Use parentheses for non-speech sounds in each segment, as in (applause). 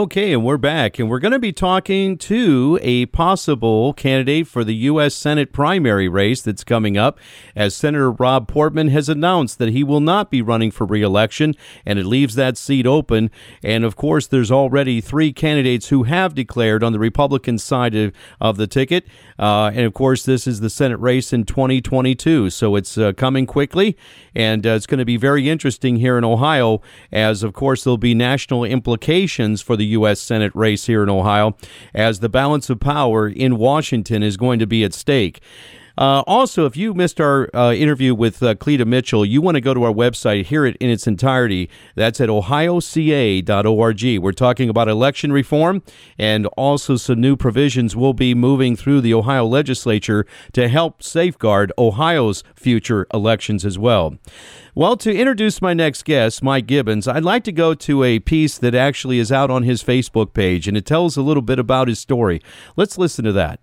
Okay, and we're back, and we're going to be talking to a possible candidate for the U.S. Senate primary race that's coming up, as Senator Rob Portman has announced that he will not be running for reelection, and it leaves that seat open. And of course, there's already three candidates who have declared on the Republican side of, of the ticket, uh, and of course, this is the Senate race in 2022, so it's uh, coming quickly, and uh, it's going to be very interesting here in Ohio, as of course there'll be national implications for the U.S. Senate race here in Ohio, as the balance of power in Washington is going to be at stake. Uh, also, if you missed our uh, interview with uh, Cleta Mitchell, you want to go to our website, hear it in its entirety. That's at ohioca.org. We're talking about election reform and also some new provisions will be moving through the Ohio legislature to help safeguard Ohio's future elections as well. Well, to introduce my next guest, Mike Gibbons, I'd like to go to a piece that actually is out on his Facebook page, and it tells a little bit about his story. Let's listen to that.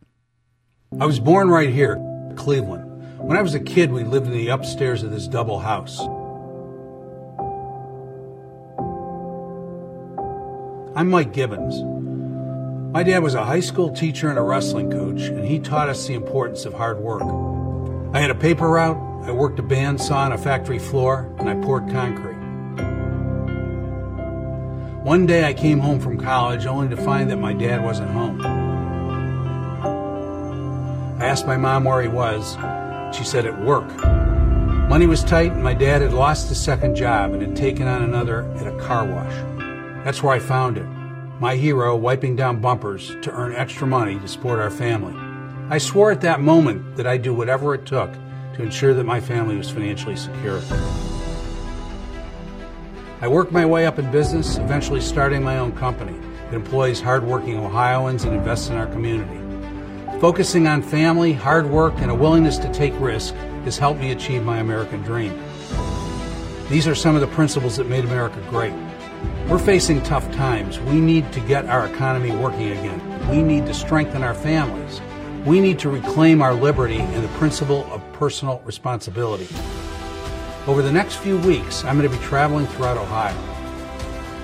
I was born right here, Cleveland. When I was a kid, we lived in the upstairs of this double house. I'm Mike Gibbons. My dad was a high school teacher and a wrestling coach, and he taught us the importance of hard work. I had a paper route, I worked a bandsaw on a factory floor, and I poured concrete. One day I came home from college only to find that my dad wasn't home. I asked my mom where he was. She said at work. Money was tight, and my dad had lost his second job and had taken on another at a car wash. That's where I found him, My hero wiping down bumpers to earn extra money to support our family. I swore at that moment that I'd do whatever it took to ensure that my family was financially secure. I worked my way up in business, eventually starting my own company that employs hardworking Ohioans and invests in our community. Focusing on family, hard work, and a willingness to take risk has helped me achieve my American dream. These are some of the principles that made America great. We're facing tough times. We need to get our economy working again. We need to strengthen our families. We need to reclaim our liberty and the principle of personal responsibility. Over the next few weeks, I'm going to be traveling throughout Ohio,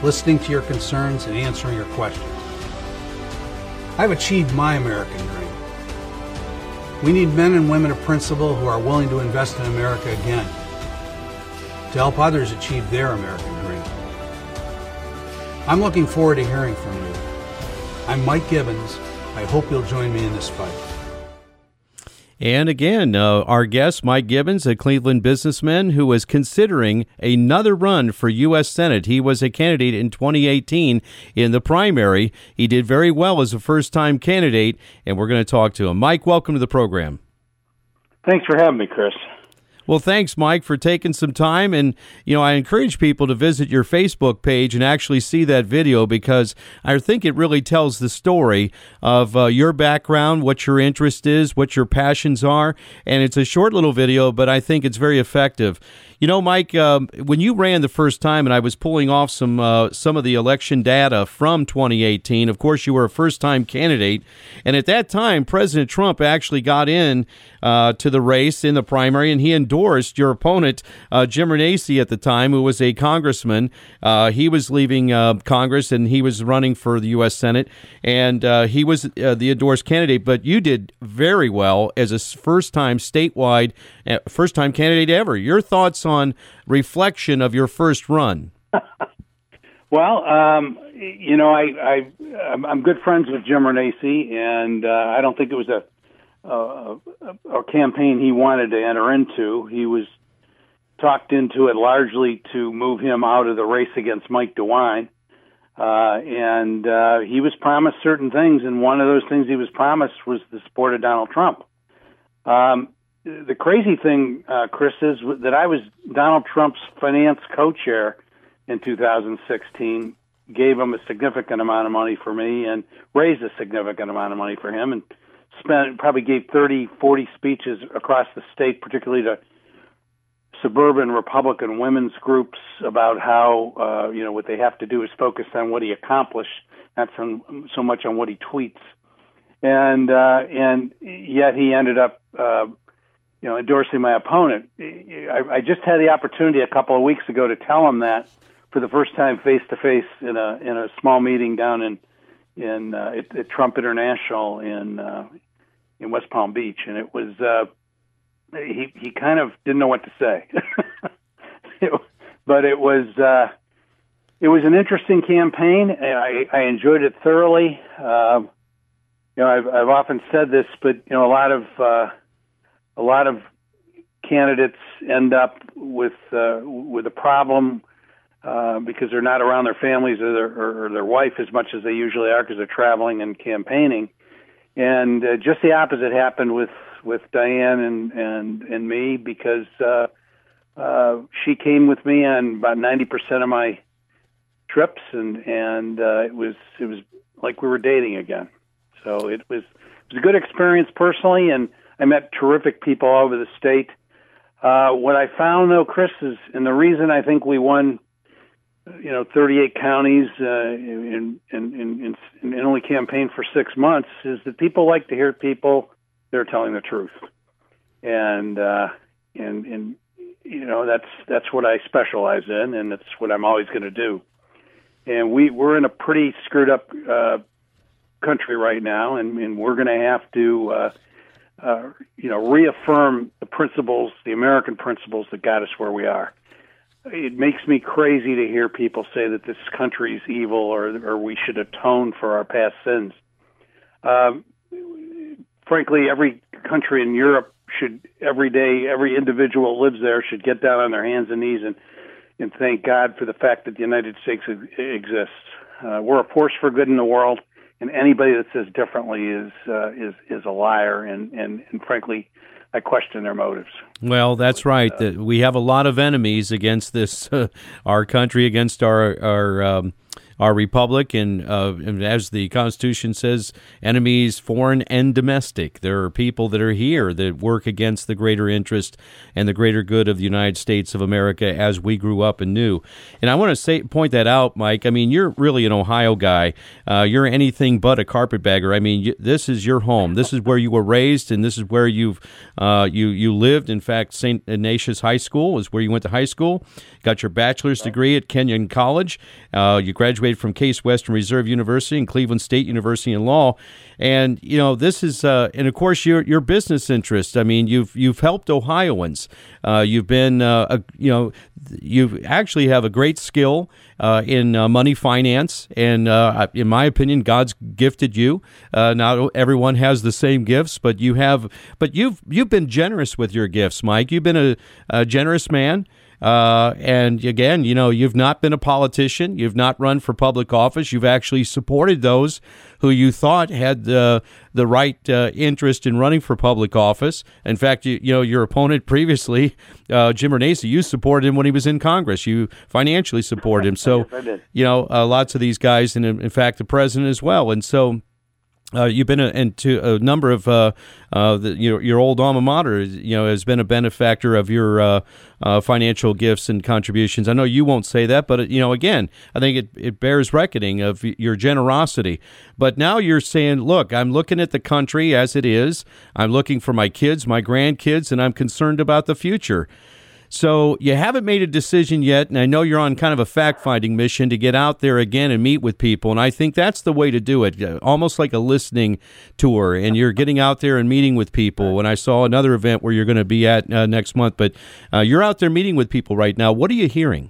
listening to your concerns and answering your questions. I've achieved my American dream. We need men and women of principle who are willing to invest in America again to help others achieve their American dream. I'm looking forward to hearing from you. I'm Mike Gibbons. I hope you'll join me in this fight. And again, uh, our guest, Mike Gibbons, a Cleveland businessman who was considering another run for U.S. Senate. He was a candidate in 2018 in the primary. He did very well as a first time candidate, and we're going to talk to him. Mike, welcome to the program. Thanks for having me, Chris. Well, thanks, Mike, for taking some time. And, you know, I encourage people to visit your Facebook page and actually see that video because I think it really tells the story of uh, your background, what your interest is, what your passions are. And it's a short little video, but I think it's very effective. You know, Mike, um, when you ran the first time, and I was pulling off some uh, some of the election data from 2018. Of course, you were a first time candidate, and at that time, President Trump actually got in uh, to the race in the primary, and he endorsed your opponent, uh, Jim Renacci, at the time, who was a congressman. Uh, he was leaving uh, Congress, and he was running for the U.S. Senate, and uh, he was the endorsed candidate. But you did very well as a first time statewide, first time candidate ever. Your thoughts on on reflection of your first run? (laughs) well, um, you know, I, I I'm good friends with Jim Renacci, and uh, I don't think it was a, a a campaign he wanted to enter into. He was talked into it largely to move him out of the race against Mike DeWine. Uh, and uh, he was promised certain things, and one of those things he was promised was the support of Donald Trump. Um, the crazy thing, uh, Chris, is that I was Donald Trump's finance co-chair in 2016. Gave him a significant amount of money for me and raised a significant amount of money for him, and spent probably gave 30, 40 speeches across the state, particularly to suburban Republican women's groups about how uh, you know what they have to do is focus on what he accomplished, not so, so much on what he tweets. And uh, and yet he ended up uh, you know, endorsing my opponent. I, I just had the opportunity a couple of weeks ago to tell him that for the first time face to face in a in a small meeting down in in uh, at, at Trump International in uh, in West Palm Beach, and it was uh, he he kind of didn't know what to say, (laughs) it, but it was uh, it was an interesting campaign. And I, I enjoyed it thoroughly. Uh, you know, I've I've often said this, but you know, a lot of uh, a lot of candidates end up with uh, with a problem uh, because they're not around their families or their, or their wife as much as they usually are because they're traveling and campaigning. And uh, just the opposite happened with with Diane and and and me because uh, uh, she came with me on about ninety percent of my trips, and and uh, it was it was like we were dating again. So it was it was a good experience personally, and I met terrific people all over the state. Uh, what I found though, Chris, is and the reason I think we won, you know, 38 counties uh, in, in, in only campaigned for six months is that people like to hear people they're telling the truth, and uh, and and you know that's that's what I specialize in, and that's what I'm always going to do. And we we're in a pretty screwed up uh, country right now, and, and we're going to have to. Uh, uh, you know, reaffirm the principles, the American principles that got us where we are. It makes me crazy to hear people say that this country is evil or, or we should atone for our past sins. Um, frankly, every country in Europe should every day, every individual lives there should get down on their hands and knees and and thank God for the fact that the United States exists. Uh, we're a force for good in the world and anybody that says differently is uh, is is a liar, and, and and frankly, I question their motives. Well, that's right. Uh, we have a lot of enemies against this, (laughs) uh, our country, against our our um, our republic, and, uh, and, as the Constitution says, enemies foreign and domestic. There are people that are here that work against the greater interest and the greater good of the United States of America as we grew up and knew. And I want to say point that out, Mike. I mean, you're really an Ohio guy. Uh, you're anything but a carpetbagger. I mean, you, this is your home. This is where you were raised, and this is where you've uh, you you lived. In fact, St. Ignatius High School is where you went to high school. Got your bachelor's degree at Kenyon College. Uh, you graduated from Case Western Reserve University and Cleveland State University in law. And you know this is, uh, and of course your your business interest. I mean, you've you've helped Ohioans. Uh, you've been, uh, a, you know, you actually have a great skill uh, in uh, money finance, and in my opinion, God's gifted you. not everyone has the same gifts, but you have. But you've you've been generous with your gifts, Mike. You've been a, a generous man. Uh, and again, you know, you've not been a politician. You've not run for public office. You've actually supported those who you thought had the the right uh, interest in running for public office. In fact, you, you know, your opponent previously, uh, Jim Renacci, you supported him when he was in Congress. You financially supported him. (laughs) So, you know, uh, lots of these guys, and in fact, the president as well. And so, uh, you've been a, into a number of uh, uh, the, your your old alma mater. You know has been a benefactor of your uh, uh, financial gifts and contributions. I know you won't say that, but you know again, I think it, it bears reckoning of your generosity. But now you're saying, look, I'm looking at the country as it is. I'm looking for my kids, my grandkids, and I'm concerned about the future. So you haven't made a decision yet, and I know you're on kind of a fact finding mission to get out there again and meet with people. And I think that's the way to do it, uh, almost like a listening tour. And you're getting out there and meeting with people. And I saw another event where you're going to be at uh, next month, but uh, you're out there meeting with people right now. What are you hearing?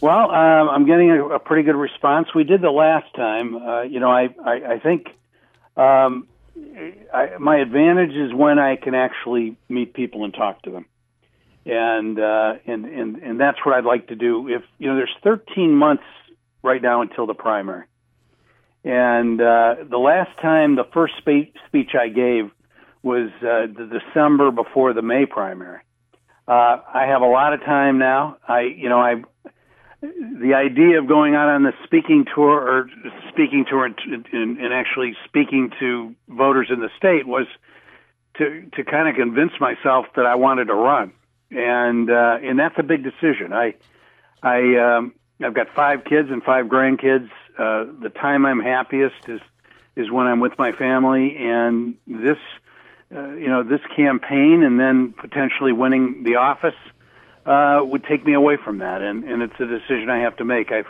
Well, um, I'm getting a, a, pretty good response. We did the last time. Uh, you know, I I, I think um, I, my advantage is when I can actually meet people and talk to them and uh, and and and that's what I'd like to do. If you know, there's 13 months right now until the primary, and uh, the last time the first spe- speech I gave was uh, the December before the May primary. Uh, I have a lot of time now. I you know I the idea of going out on the speaking tour or speaking tour and, and, and actually speaking to voters in the state was to to kind of convince myself that I wanted to run and uh, and that's a big decision. I I um, I've got five kids and five grandkids. Uh, the time I'm happiest is is when I'm with my family, and this uh, you know this campaign, and then potentially winning the office. uh, would take me away from that, and and it's a decision I have to make. I've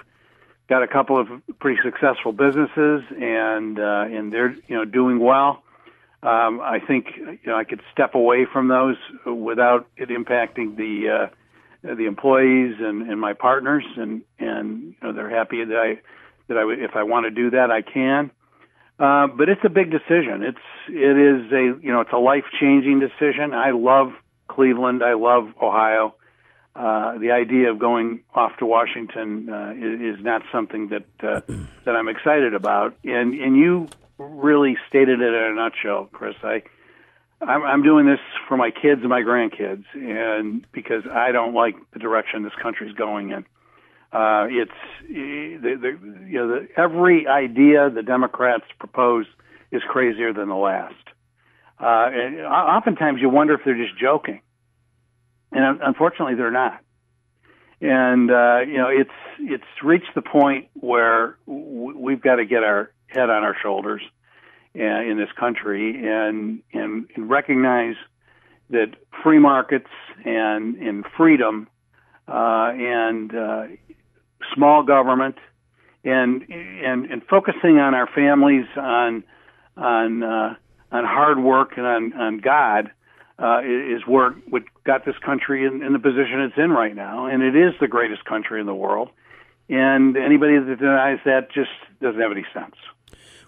got a couple of pretty successful businesses, and uh, and they're you know doing well. Um, I think you know I could step away from those without it impacting the uh, the employees and, and my partners, and and you know they're happy that I that I if I want to do that I can. Uh, but it's a big decision. It's it is a you know it's a life changing decision. I love Cleveland. I love Ohio. Uh, the idea of going off to Washington uh, is, is not something that uh, that I'm excited about. And and you really stated it in a nutshell, Chris. I I'm, I'm doing this for my kids and my grandkids, and because I don't like the direction this country's going in. Uh, it's the, the, you know the, every idea the Democrats propose is crazier than the last. Uh, and oftentimes you wonder if they're just joking, and unfortunately they're not. And uh, you know it's it's reached the point where we've got to get our head on our shoulders uh, in this country and, and, and recognize that free markets and, and freedom uh, and uh, small government and, and and focusing on our families on on uh, on hard work and on on God uh, is where what got this country in, in the position it's in right now, and it is the greatest country in the world. And anybody that denies that just doesn't have any sense.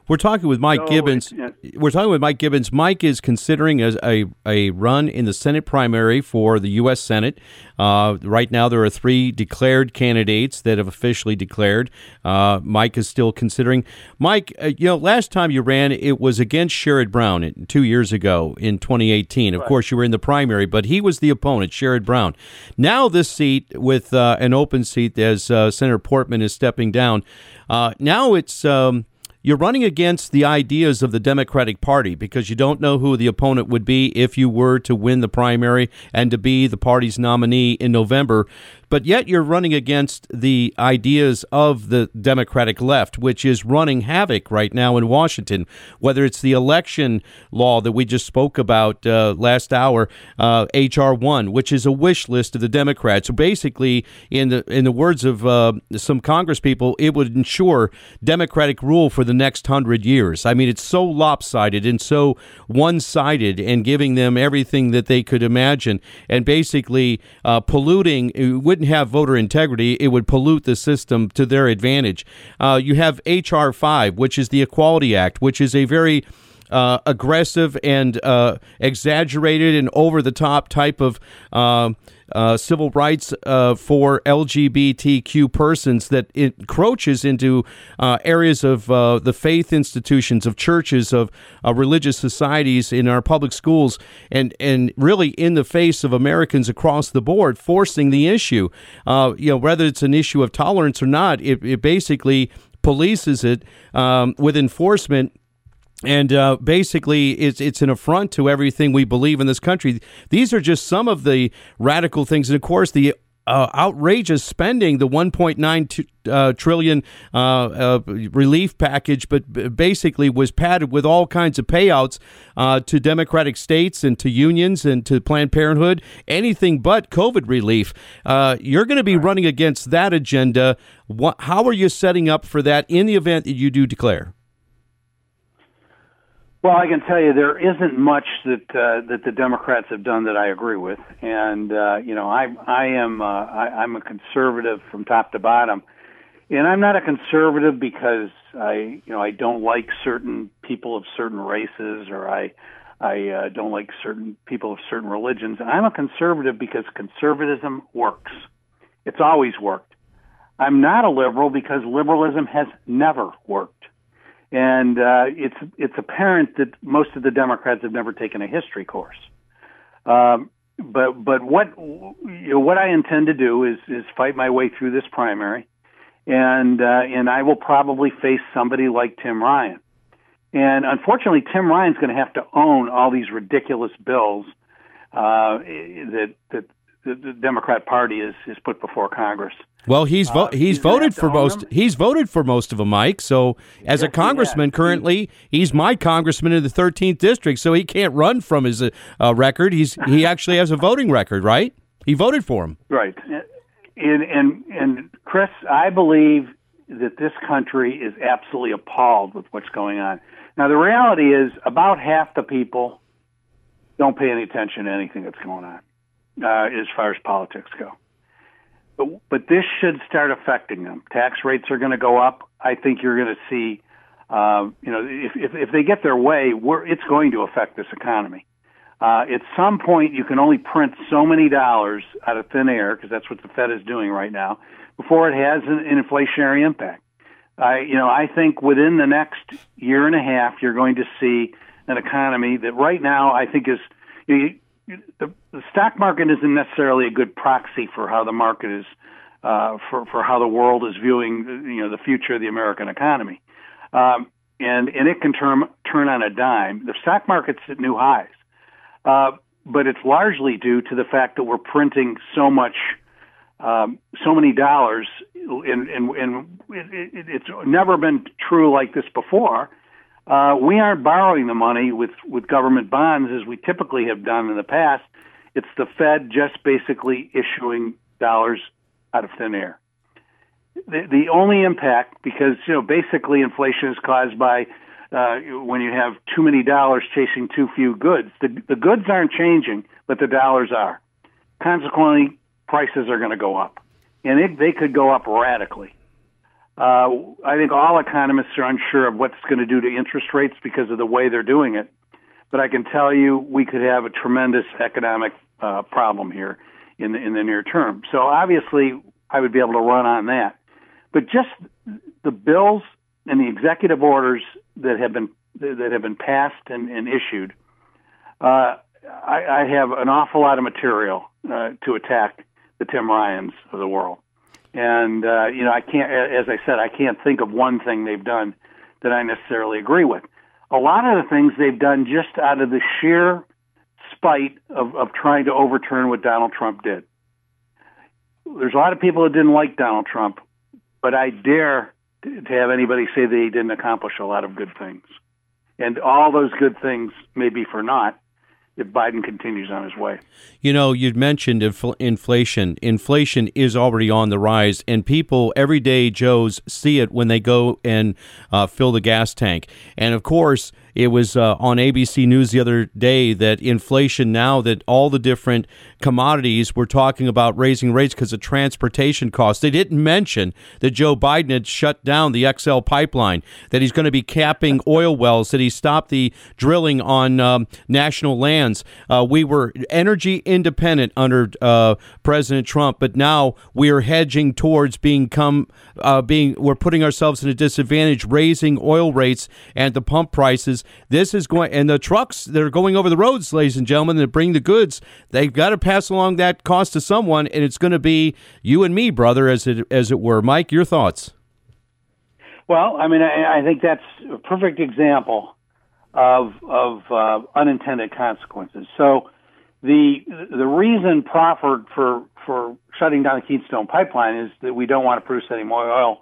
We're talking with Mike so, Gibbons. Yeah. We're talking with Mike Gibbons. Mike is considering a, a, a, run in the Senate primary for the U.S. Senate. Uh, right now, there are three declared candidates that have officially declared. Uh, Mike is still considering. Mike, uh, you know, last time you ran, it was against Sherrod Brown two years ago in 2018. Of right. course, you were in the primary, but he was the opponent, Sherrod Brown. Now, this seat with uh, an open seat as uh, Senator Portman is stepping down, uh, now it's. Um, you're running against the ideas of the Democratic Party because you don't know who the opponent would be if you were to win the primary and to be the party's nominee in November but yet you're running against the ideas of the Democratic left, which is running havoc right now in Washington. Whether it's the election law that we just spoke about uh, last hour, uh, HR one, which is a wish list of the Democrats. So basically, in the in the words of uh, some Congress people, it would ensure Democratic rule for the next hundred years. I mean, it's so lopsided and so one sided, and giving them everything that they could imagine, and basically uh, polluting. Uh, wouldn't have voter integrity. It would pollute the system to their advantage. Uh, you have H.R. 5, which is the Equality Act, which is a very uh, aggressive and uh, exaggerated and over the top type of uh, uh, civil rights uh, for LGBTQ persons that encroaches into uh, areas of uh, the faith institutions, of churches, of religious societies in our public schools, and and really in the face of Americans across the board, forcing the issue. You know, whether it's an issue of tolerance or not, it, it basically polices it um, with enforcement and uh, basically, it's it's an affront to everything we believe in this country. These are just some of the radical things, and of course, the uh, outrageous spending, the 1.9 uh, trillion uh, uh, relief package, but basically was padded with all kinds of payouts uh, to Democratic states and to unions and to Planned Parenthood, anything but COVID relief. Uh, you're going to be running against that agenda. What, how are you setting up for that in the event that you do declare? Well, I can tell you there isn't much that uh, that the Democrats have done that I agree with, and uh, you know I I am uh, I, I'm a conservative from top to bottom, and I'm not a conservative because I you know I don't like certain people of certain races or I I uh, don't like certain people of certain religions. I'm a conservative because conservatism works. It's always worked. I'm not a liberal because liberalism has never worked and uh, it's it's apparent that most of the Democrats have never taken a history course. Um, but but what you know, what I intend to do is is fight my way through this primary, and uh, and I will probably face somebody like Tim Ryan. And unfortunately, Tim Ryan's going to have to own all these ridiculous bills uh, that that the, Democrat Party is is put before Congress. Well, he's vo- uh, he's, he's voted for most. Them. He's voted for most of them, Mike. So, as yes, a congressman, currently, he's my congressman in the 13th district. So he can't run from his uh, record. He's he (laughs) actually has a voting record, right? He voted for him. Right. And and and Chris, I believe that this country is absolutely appalled with what's going on. Now the reality is about half the people don't pay any attention to anything that's going on uh, as far as politics go. But, but this should start affecting them. Tax rates are going to go up. I think you're going to see, uh, you know, if, if, if they get their way, we're, it's going to affect this economy. Uh, at some point, you can only print so many dollars out of thin air because that's what the Fed is doing right now before it has an, an inflationary impact. I, you know, I think within the next year and a half, you're going to see an economy that right now I think is you, the, the stock market isn't necessarily a good proxy for how the market is uh, for for how the world is viewing you know the future of the American economy, um, and and it can turn turn on a dime. The stock market's at new highs, uh, but it's largely due to the fact that we're printing so much. Um, so many dollars, and, and, and it, it, it's never been true like this before uh, we aren't borrowing the money with, with government bonds as we typically have done in the past. It's the Fed just basically issuing dollars out of thin air. The, the only impact, because you know, basically inflation is caused by uh, when you have too many dollars chasing too few goods. The, the goods aren't changing, but the dollars are. Consequently, prices are going to go up, and it, they could go up radically. Uh, I think all economists are unsure of what's going to do to interest rates because of the way they're doing it. But I can tell you we could have a tremendous economic uh, problem here in the, in the near term. So obviously, I would be able to run on that. But just the bills and the executive orders that have been that have been passed and, and issued, uh, I, I have an awful lot of material uh, to attack the Tim Ryans of the world. And uh, you know, I can't, as I said, I can't think of one thing they've done that I necessarily agree with. A lot of the things they've done just out of the sheer spite of, of trying to overturn what Donald Trump did. There's a lot of people that didn't like Donald Trump, but I dare to have anybody say that he didn't accomplish a lot of good things. And all those good things may be for naught, if Biden continues on his way. You know, you'd mentioned infl- inflation. Inflation is already on the rise, and people, everyday Joes, see it when they go and uh, fill the gas tank. And of course, it was uh, on ABC News the other day that inflation now that all the different commodities were talking about raising rates because of transportation costs. They didn't mention that Joe Biden had shut down the XL pipeline, that he's going to be capping (laughs) oil wells, that he stopped the drilling on um, national lands. Uh, we were energy independent under uh, President Trump, but now we are hedging towards being come uh, being we're putting ourselves in a disadvantage, raising oil rates and the pump prices this is going, and the trucks that are going over the roads, ladies and gentlemen, that bring the goods, they've got to pass along that cost to someone, and it's going to be you and me, brother, as it as it were. Mike, your thoughts? Well, I mean, I, I think that's a perfect example of of uh, unintended consequences. So the the reason proffered for for shutting down the Keystone Pipeline is that we don't want to produce any more oil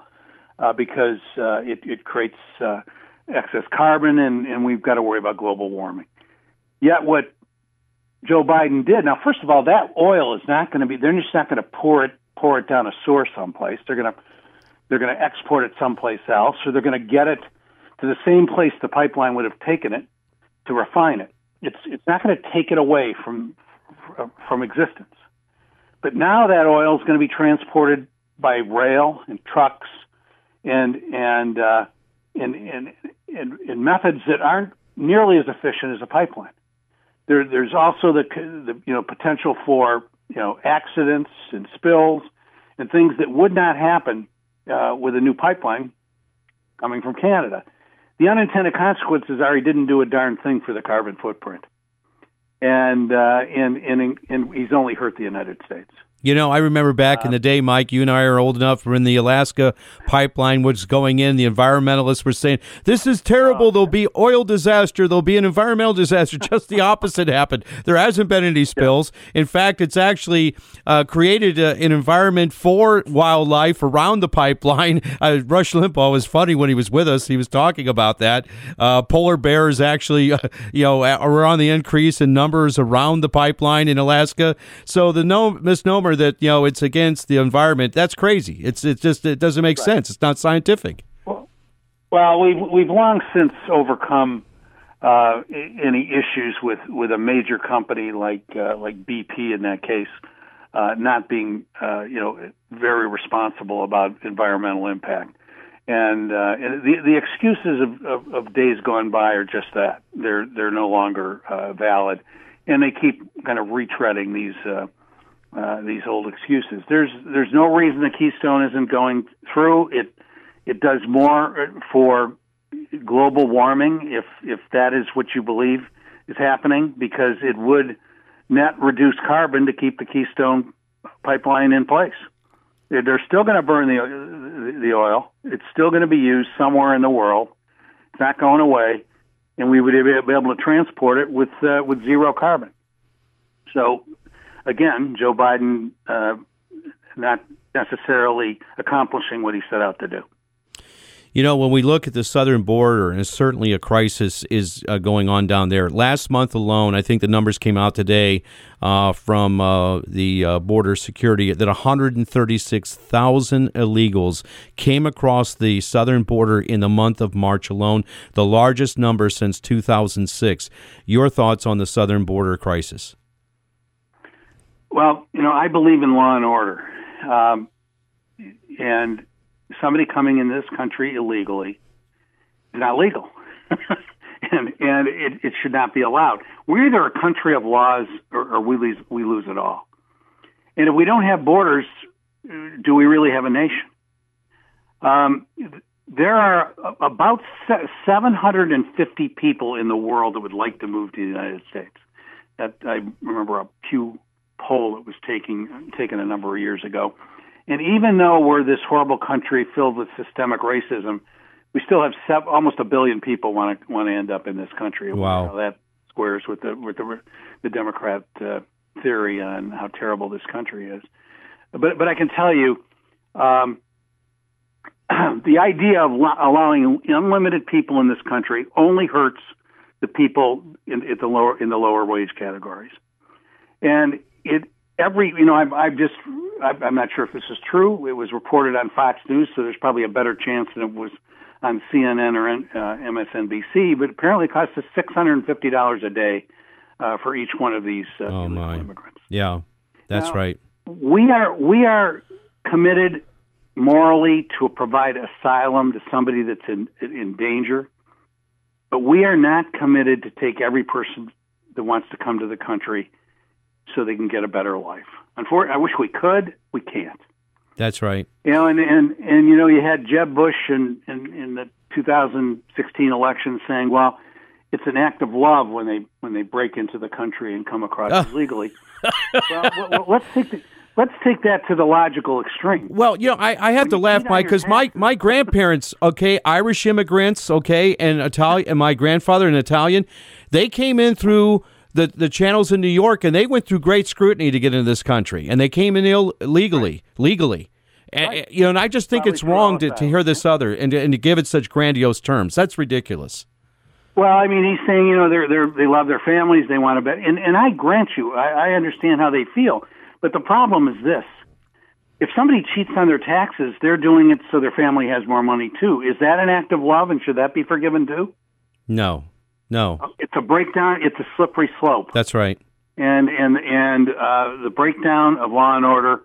uh, because uh, it, it creates uh, excess carbon, and, and we've got to worry about global warming. Yet, what Joe Biden did now, first of all, that oil is not going to be. They're just not going to pour it pour it down a sewer someplace. They're going to they're going to export it someplace else, or they're going to get it to the same place the pipeline would have taken it to refine it. It's it's not going to take it away from from existence. But now that oil is going to be transported by rail and trucks and and uh, and, and in, in methods that aren't nearly as efficient as a pipeline. There, there's also the, the you know potential for you know accidents and spills and things that would not happen uh, with a new pipeline coming from Canada. The unintended consequences are he didn't do a darn thing for the carbon footprint, and uh, and, and and he's only hurt the United States. You know, I remember back in the day, Mike, you and I are old enough when the Alaska pipeline was going in, the environmentalists were saying, This is terrible. There'll be oil disaster. There'll be an environmental disaster. (laughs) Just the opposite happened. There hasn't been any spills. In fact, it's actually uh, created a, an environment for wildlife around the pipeline. (laughs) Uh, Rush Limbaugh was funny when he was with us. He was talking about that. Uh, polar bears actually, uh, (laughs) you know, are on the increase in numbers around the pipeline in Alaska. So the no misnomer that you know it's against the environment. That's crazy. It's it just it doesn't make right. sense. It's not scientific. Well, well, we've we've long since overcome uh, any issues with with a major company like uh, like BP in that case. Uh, not being, uh, you know, very responsible about environmental impact, and, uh, and the the excuses of, of, of days gone by are just that they're they're no longer uh, valid, and they keep kind of retreading these uh, uh, these old excuses. There's there's no reason the Keystone isn't going through. It it does more for global warming if if that is what you believe is happening because it would net reduce carbon to keep the Keystone pipeline in place. They're still going to burn the the oil. It's still going to be used somewhere in the world. It's not going away, and we would be able to transport it with uh, with zero carbon. So again, Joe Biden uh, not necessarily accomplishing what he set out to do. You know, when we look at the southern border, and certainly a crisis is uh, going on down there. Last month alone, I think the numbers came out today uh, from uh, the uh, border security that 136,000 illegals came across the southern border in the month of March alone, the largest number since 2006. Your thoughts on the southern border crisis? Well, you know, I believe in law and order. Um, and somebody coming in this country illegally is not legal. (laughs) and and it, it should not be allowed. We're either a country of laws or, or we lose we lose it all. And if we don't have borders, do we really have a nation? Um, there are about 750 people in the world that would like to move to the United States. That I remember a Pew poll that was taking taken a number of years ago. And even though we're this horrible country filled with systemic racism, we still have sev- almost a billion people want to want to end up in this country. Wow, that squares with the with the the Democrat uh, theory on how terrible this country is. But but I can tell you, um, (clears throat) the idea of lo- allowing unlimited people in this country only hurts the people in, in the lower in the lower wage categories. And it every you know I've, I've just I'm not sure if this is true. It was reported on Fox News, so there's probably a better chance than it was on CNN or uh, MSNBC. But apparently, it costs us six hundred and fifty dollars a day uh, for each one of these uh, oh, my. immigrants. Yeah, that's now, right. We are we are committed morally to provide asylum to somebody that's in in danger, but we are not committed to take every person that wants to come to the country so they can get a better life. Unfortunately, I wish we could. We can't. That's right. You know, and and and you know, you had Jeb Bush in in, in the 2016 election saying, "Well, it's an act of love when they when they break into the country and come across ah. oh. illegally." well, well, let's take the, let's take that to the logical extreme. Well, you know, I, I have to laugh, Mike, because my, my grandparents, okay, Irish immigrants, okay, and Italian, and my grandfather, an Italian, they came in through the the channels in New York, and they went through great scrutiny to get into this country, and they came in illegally, legally. And, right. you know, and I just think Probably it's wrong to, to hear this other and to, and to give it such grandiose terms. That's ridiculous. Well, I mean, he's saying, you know, they're, they're, they love their families, they want to bet. And, and I grant you, I, I understand how they feel. But the problem is this if somebody cheats on their taxes, they're doing it so their family has more money too. Is that an act of love and should that be forgiven too? No, no. It's a breakdown. It's a slippery slope. That's right. And and and uh, the breakdown of law and order.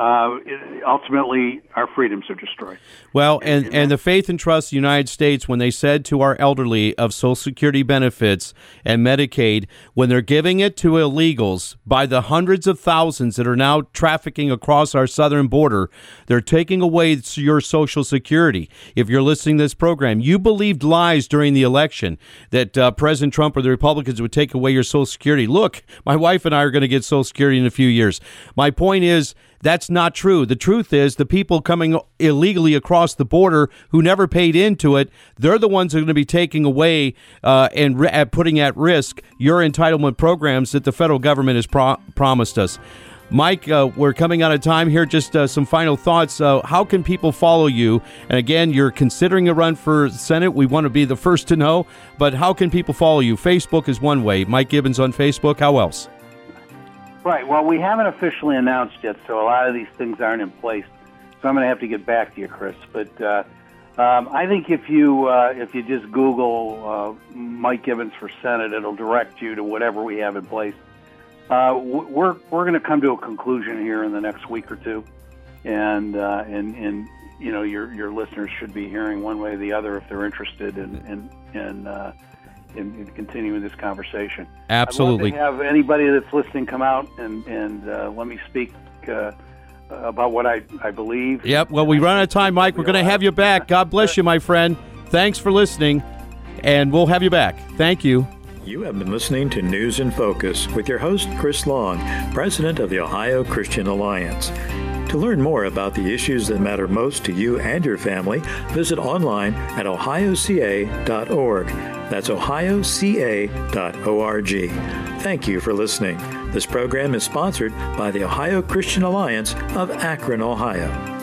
Uh, ultimately our freedoms are destroyed. Well, and, and the faith and trust of the United States when they said to our elderly of Social Security benefits and Medicaid, when they're giving it to illegals by the hundreds of thousands that are now trafficking across our southern border, they're taking away your Social Security. If you're listening to this program, you believed lies during the election that uh, President Trump or the Republicans would take away your Social Security. Look, my wife and I are going to get Social Security in a few years. My point is, that's not true. The truth is, the people coming illegally across the border who never paid into it, they're the ones who are going to be taking away uh, and re- uh, putting at risk your entitlement programs that the federal government has pro- promised us. Mike, uh, we're coming out of time here. Just uh, some final thoughts. Uh, how can people follow you? And again, you're considering a run for Senate. We want to be the first to know. But how can people follow you? Facebook is one way. Mike Gibbons on Facebook. How else? Right. Well, we haven't officially announced yet, so a lot of these things aren't in place. So I'm going to have to get back to you, Chris. But uh, um, I think if you uh, if you just Google uh, Mike Gibbons for Senate, it'll direct you to whatever we have in place. Uh, we're we're going to come to a conclusion here in the next week or two, and uh, and and you know your your listeners should be hearing one way or the other if they're interested in in, in uh, in, in continuing this conversation. Absolutely. I'd love to have anybody that's listening come out and and uh, let me speak. Uh, about what I, I believe. Yep. Well, we run out of time, Mike. We're going to have you back. God bless you, my friend. Thanks for listening, and we'll have you back. Thank you. You have been listening to News in Focus with your host, Chris Long, President of the Ohio Christian Alliance. To learn more about the issues that matter most to you and your family, visit online at ohioca.org. That's ohioca.org. Thank you for listening. This program is sponsored by the Ohio Christian Alliance of Akron, Ohio.